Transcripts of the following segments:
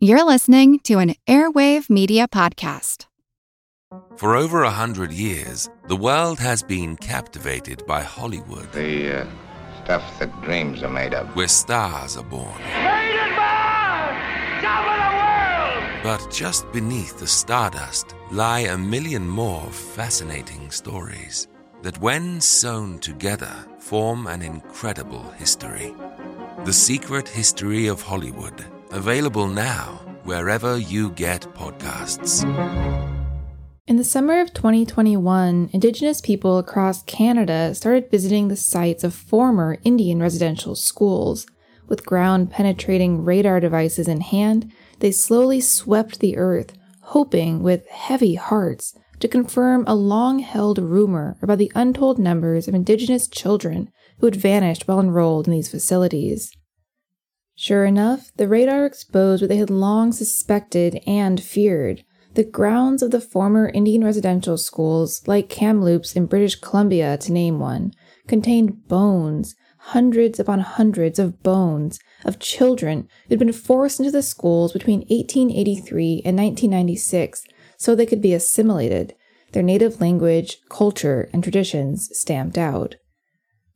You're listening to an Airwave Media Podcast. For over a hundred years, the world has been captivated by Hollywood, The uh, stuff that dreams are made of. where stars are born. Rated by Top of the world! But just beneath the stardust lie a million more fascinating stories that, when sewn together, form an incredible history. The Secret History of Hollywood, available now wherever you get podcasts. In the summer of 2021, Indigenous people across Canada started visiting the sites of former Indian residential schools. With ground penetrating radar devices in hand, they slowly swept the earth, hoping with heavy hearts to confirm a long held rumor about the untold numbers of Indigenous children who had vanished while enrolled in these facilities. Sure enough, the radar exposed what they had long suspected and feared. The grounds of the former Indian residential schools, like Kamloops in British Columbia to name one, contained bones, hundreds upon hundreds of bones, of children who had been forced into the schools between 1883 and 1996 so they could be assimilated, their native language, culture, and traditions stamped out.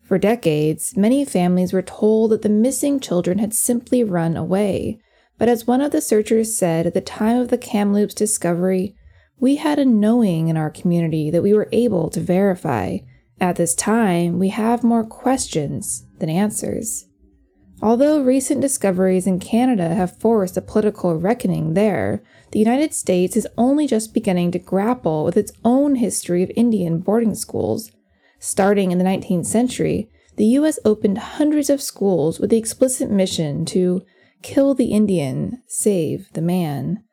For decades, many families were told that the missing children had simply run away. But as one of the searchers said at the time of the Kamloops discovery, we had a knowing in our community that we were able to verify. At this time, we have more questions than answers. Although recent discoveries in Canada have forced a political reckoning there, the United States is only just beginning to grapple with its own history of Indian boarding schools. Starting in the 19th century, the U.S. opened hundreds of schools with the explicit mission to kill the Indian, save the man.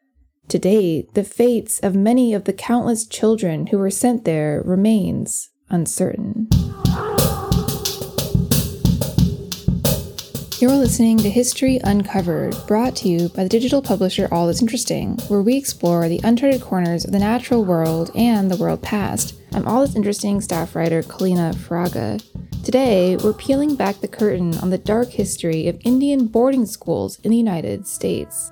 To date, the fates of many of the countless children who were sent there remains uncertain. You're listening to History Uncovered, brought to you by the digital publisher All That's Interesting, where we explore the uncharted corners of the natural world and the world past. I'm All That's Interesting staff writer Kaleena Fraga. Today, we're peeling back the curtain on the dark history of Indian boarding schools in the United States.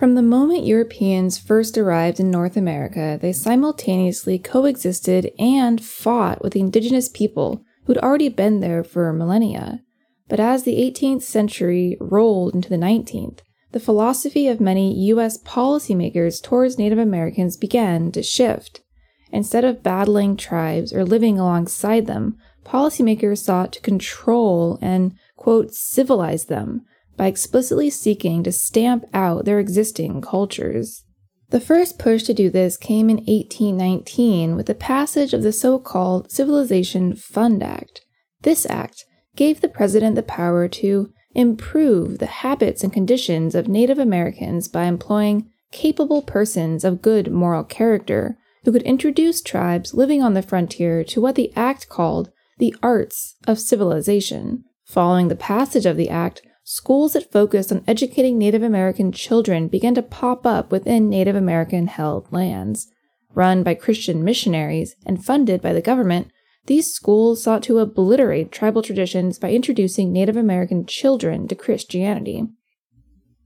From the moment Europeans first arrived in North America, they simultaneously coexisted and fought with the indigenous people who'd already been there for millennia. But as the 18th century rolled into the 19th, the philosophy of many U.S. policymakers towards Native Americans began to shift. Instead of battling tribes or living alongside them, policymakers sought to control and, quote, civilize them by explicitly seeking to stamp out their existing cultures. The first push to do this came in 1819 with the passage of the so called Civilization Fund Act. This act gave the president the power to improve the habits and conditions of Native Americans by employing capable persons of good moral character who could introduce tribes living on the frontier to what the act called the arts of civilization. Following the passage of the act, schools that focused on educating Native American children began to pop up within Native American held lands. Run by Christian missionaries and funded by the government, these schools sought to obliterate tribal traditions by introducing Native American children to Christianity.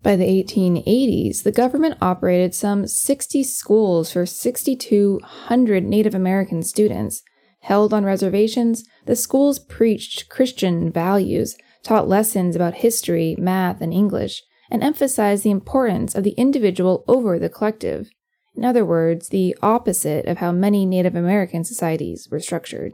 By the 1880s, the government operated some 60 schools for 6,200 Native American students. Held on reservations, the schools preached Christian values, taught lessons about history, math, and English, and emphasized the importance of the individual over the collective. In other words, the opposite of how many Native American societies were structured.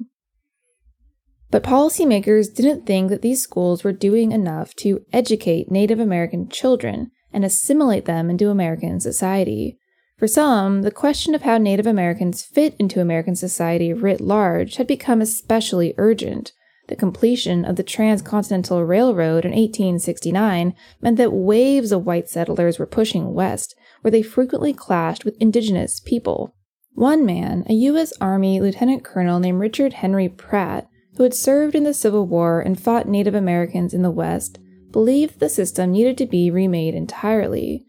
But policymakers didn't think that these schools were doing enough to educate Native American children and assimilate them into American society. For some, the question of how Native Americans fit into American society writ large had become especially urgent. The completion of the Transcontinental Railroad in 1869 meant that waves of white settlers were pushing west, where they frequently clashed with indigenous people. One man, a U.S. Army lieutenant colonel named Richard Henry Pratt, who had served in the Civil War and fought Native Americans in the West, believed the system needed to be remade entirely.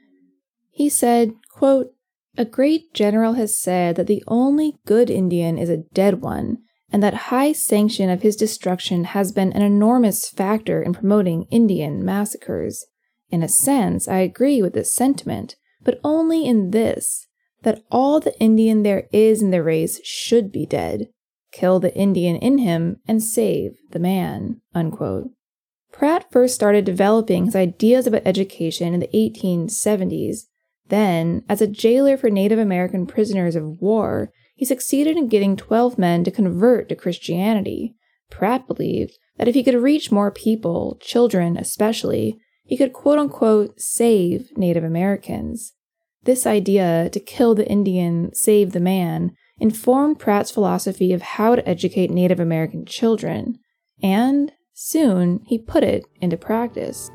He said, quote, A great general has said that the only good Indian is a dead one, and that high sanction of his destruction has been an enormous factor in promoting Indian massacres. In a sense, I agree with this sentiment, but only in this that all the Indian there is in the race should be dead. Kill the Indian in him and save the man. Unquote. Pratt first started developing his ideas about education in the 1870s. Then, as a jailer for Native American prisoners of war, he succeeded in getting 12 men to convert to Christianity. Pratt believed that if he could reach more people, children especially, he could quote unquote save Native Americans. This idea to kill the Indian, save the man, informed Pratt's philosophy of how to educate Native American children, and soon he put it into practice.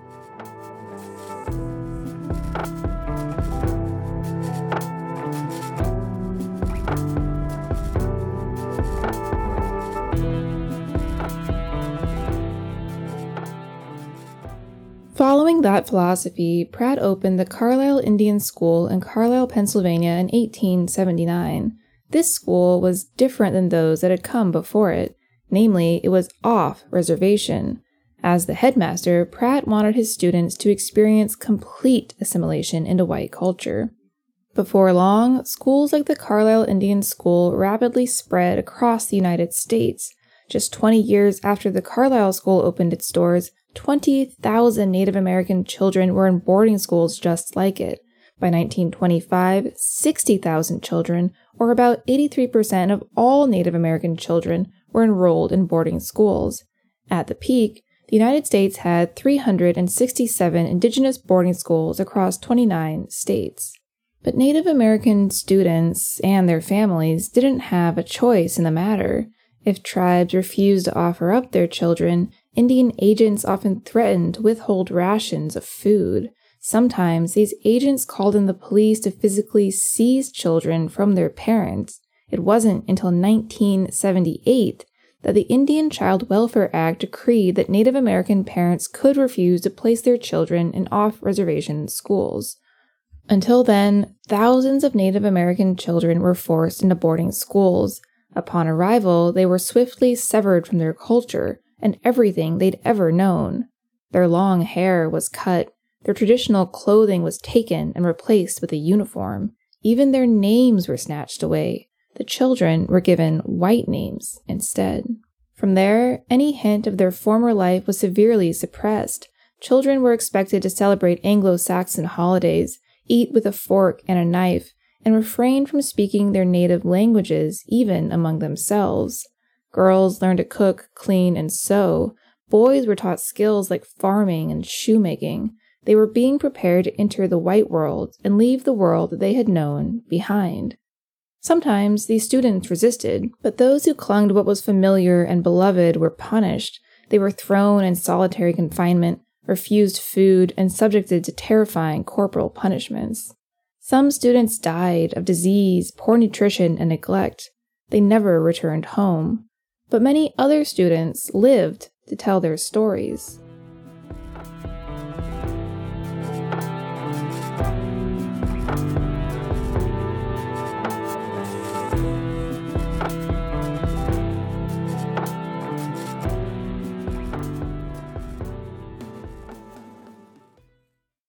Following that philosophy, Pratt opened the Carlisle Indian School in Carlisle, Pennsylvania in 1879. This school was different than those that had come before it, namely, it was off reservation. As the headmaster, Pratt wanted his students to experience complete assimilation into white culture. Before long, schools like the Carlisle Indian School rapidly spread across the United States. Just 20 years after the Carlisle School opened its doors, 20,000 Native American children were in boarding schools just like it. By 1925, 60,000 children, or about 83% of all Native American children, were enrolled in boarding schools. At the peak, the United States had 367 indigenous boarding schools across 29 states. But Native American students and their families didn't have a choice in the matter. If tribes refused to offer up their children, Indian agents often threatened to withhold rations of food. Sometimes these agents called in the police to physically seize children from their parents. It wasn't until 1978 that the Indian Child Welfare Act decreed that Native American parents could refuse to place their children in off reservation schools. Until then, thousands of Native American children were forced into boarding schools. Upon arrival, they were swiftly severed from their culture and everything they'd ever known. Their long hair was cut, their traditional clothing was taken and replaced with a uniform. Even their names were snatched away. The children were given white names instead. From there, any hint of their former life was severely suppressed. Children were expected to celebrate Anglo Saxon holidays, eat with a fork and a knife, and refrain from speaking their native languages, even among themselves. Girls learned to cook, clean, and sew. Boys were taught skills like farming and shoemaking. They were being prepared to enter the white world and leave the world they had known behind. Sometimes these students resisted, but those who clung to what was familiar and beloved were punished. They were thrown in solitary confinement, refused food, and subjected to terrifying corporal punishments. Some students died of disease, poor nutrition, and neglect. They never returned home. But many other students lived to tell their stories.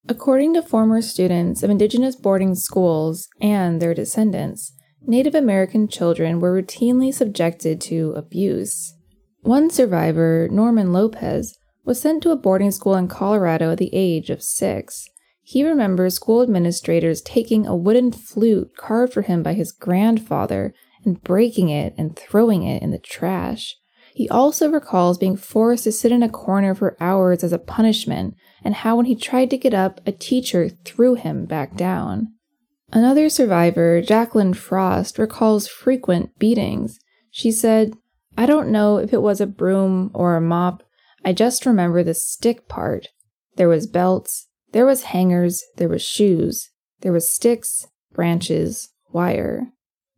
According to former students of Indigenous boarding schools and their descendants, Native American children were routinely subjected to abuse. One survivor, Norman Lopez, was sent to a boarding school in Colorado at the age of six. He remembers school administrators taking a wooden flute carved for him by his grandfather and breaking it and throwing it in the trash. He also recalls being forced to sit in a corner for hours as a punishment, and how when he tried to get up, a teacher threw him back down. Another survivor, Jacqueline Frost, recalls frequent beatings. She said, I don't know if it was a broom or a mop. I just remember the stick part. There was belts, there was hangers, there was shoes, there was sticks, branches, wire.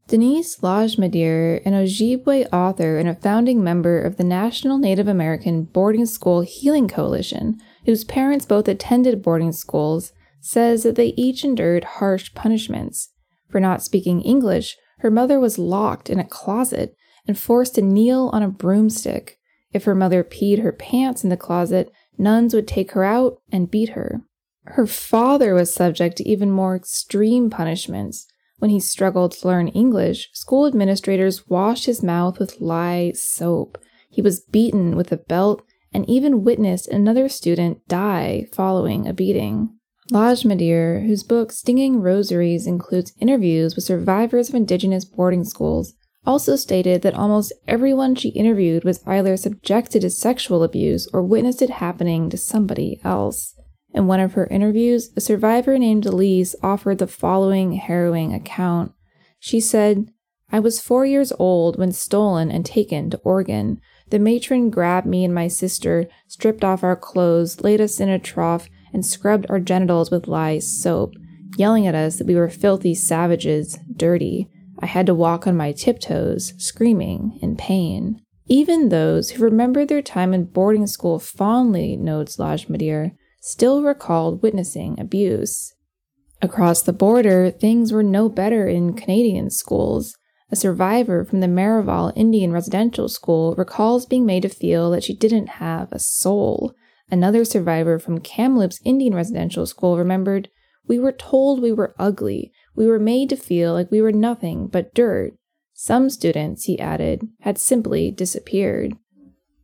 Denise Lajimodiere, an Ojibwe author and a founding member of the National Native American Boarding School Healing Coalition, whose parents both attended boarding schools, says that they each endured harsh punishments. For not speaking English, her mother was locked in a closet and forced to kneel on a broomstick. If her mother peed her pants in the closet, nuns would take her out and beat her. Her father was subject to even more extreme punishments. When he struggled to learn English, school administrators washed his mouth with lye soap. He was beaten with a belt and even witnessed another student die following a beating. Lajimodiere, whose book Stringing Rosaries includes interviews with survivors of indigenous boarding schools, also stated that almost everyone she interviewed was either subjected to sexual abuse or witnessed it happening to somebody else. In one of her interviews, a survivor named Elise offered the following harrowing account. She said, I was four years old when stolen and taken to Oregon. The matron grabbed me and my sister, stripped off our clothes, laid us in a trough, and scrubbed our genitals with lye soap, yelling at us that we were filthy savages, dirty. I had to walk on my tiptoes, screaming in pain. Even those who remembered their time in boarding school fondly, notes Lajimodiere, still recalled witnessing abuse. Across the border, things were no better in Canadian schools. A survivor from the Marieval Indian Residential School recalls being made to feel that she didn't have a soul. Another survivor from Kamloops Indian Residential School remembered, We were told we were ugly. We were made to feel like we were nothing but dirt. Some students, he added, had simply disappeared.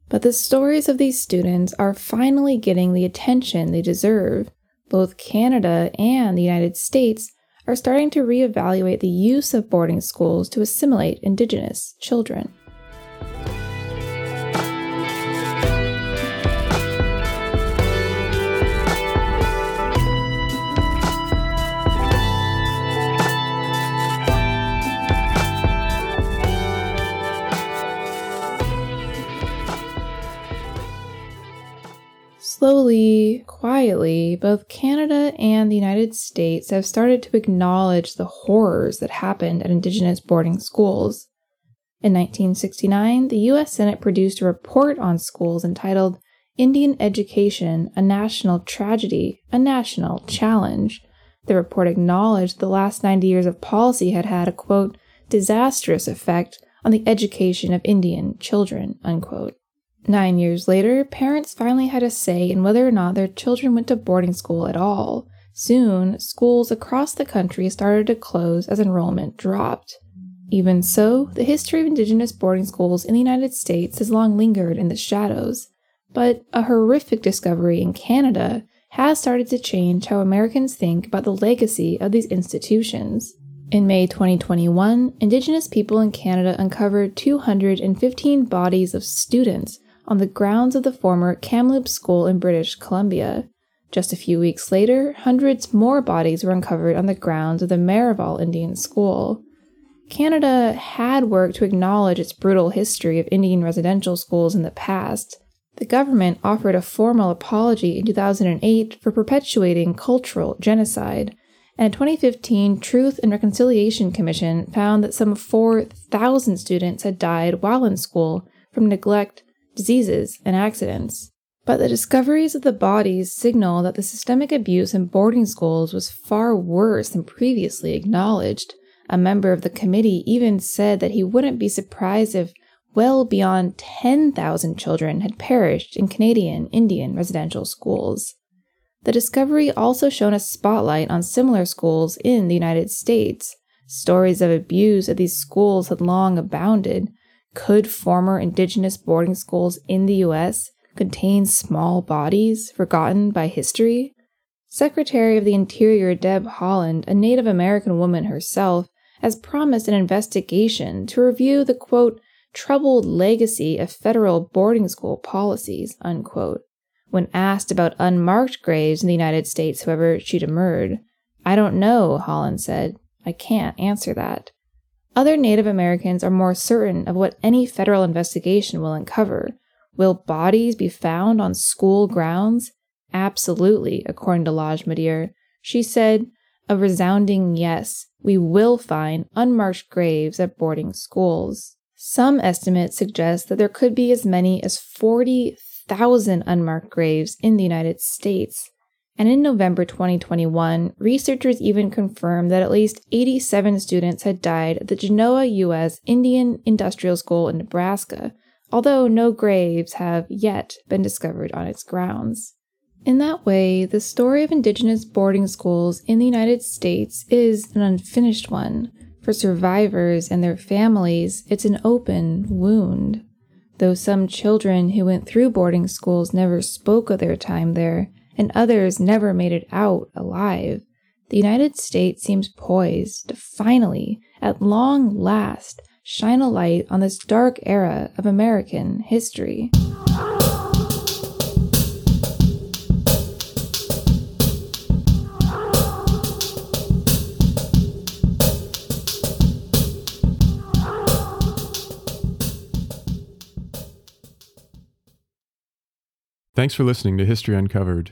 But the stories of these students are finally getting the attention they deserve. Both Canada and the United States are starting to reevaluate the use of boarding schools to assimilate Indigenous children. Slowly, quietly, both Canada and the United States have started to acknowledge the horrors that happened at Indigenous boarding schools. In 1969, the U.S. Senate produced a report on schools entitled Indian Education A National Tragedy, a National Challenge. The report acknowledged the last 90 years of policy had had a quote, disastrous effect on the education of Indian children, unquote. Nine years later, parents finally had a say in whether or not their children went to boarding school at all. Soon, schools across the country started to close as enrollment dropped. Even so, the history of Indigenous boarding schools in the United States has long lingered in the shadows. But a horrific discovery in Canada has started to change how Americans think about the legacy of these institutions. In May 2021, Indigenous people in Canada uncovered 215 bodies of students on the grounds of the former Kamloops School in British Columbia. Just a few weeks later, hundreds more bodies were uncovered on the grounds of the Marieval Indian School. Canada had worked to acknowledge its brutal history of Indian residential schools in the past. The government offered a formal apology in 2008 for perpetuating cultural genocide, and a 2015 Truth and Reconciliation Commission found that some 4,000 students had died while in school from neglect, diseases, and accidents. But the discoveries of the bodies signal that the systemic abuse in boarding schools was far worse than previously acknowledged. A member of the committee even said that he wouldn't be surprised if well beyond 10,000 children had perished in Canadian Indian residential schools. The discovery also shone a spotlight on similar schools in the United States. Stories of abuse at these schools had long abounded, could former indigenous boarding schools in the US contain small bodies forgotten by history? Secretary of the Interior Deb Haaland, a Native American woman herself, has promised an investigation to review the quote, troubled legacy of federal boarding school policies, unquote. When asked about unmarked graves in the United States, however, she demurred. I don't know, Haaland said. I can't answer that. Other Native Americans are more certain of what any federal investigation will uncover. Will bodies be found on school grounds? Absolutely, according to Lajimodiere. She said, A resounding yes, we will find unmarked graves at boarding schools. Some estimates suggest that there could be as many as 40,000 unmarked graves in the United States. And in November 2021, researchers even confirmed that at least 87 students had died at the Genoa U.S. Indian Industrial School in Nebraska, although no graves have yet been discovered on its grounds. In that way, the story of Indigenous boarding schools in the United States is an unfinished one. For survivors and their families, it's an open wound. Though some children who went through boarding schools never spoke of their time there, and others never made it out alive, the United States seems poised to finally, at long last, shine a light on this dark era of American history. Thanks for listening to History Uncovered.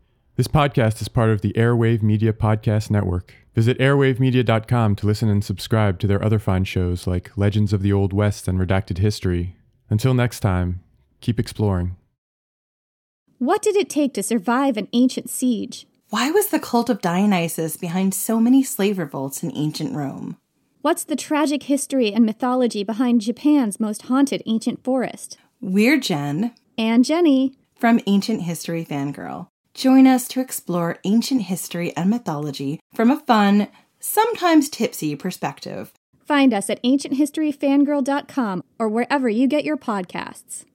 This podcast is part of the Airwave Media Podcast Network. Visit airwavemedia.com to listen and subscribe to their other fine shows like Legends of the Old West and Redacted History. Until next time, keep exploring. What did it take to survive an ancient siege? Why was the cult of Dionysus behind so many slave revolts in ancient Rome? What's the tragic history and mythology behind Japan's most haunted ancient forest? We're Jen and Jenny from Ancient History Fangirl. Join us to explore ancient history and mythology from a fun, sometimes tipsy perspective. Find us at ancienthistoryfangirl.com or wherever you get your podcasts.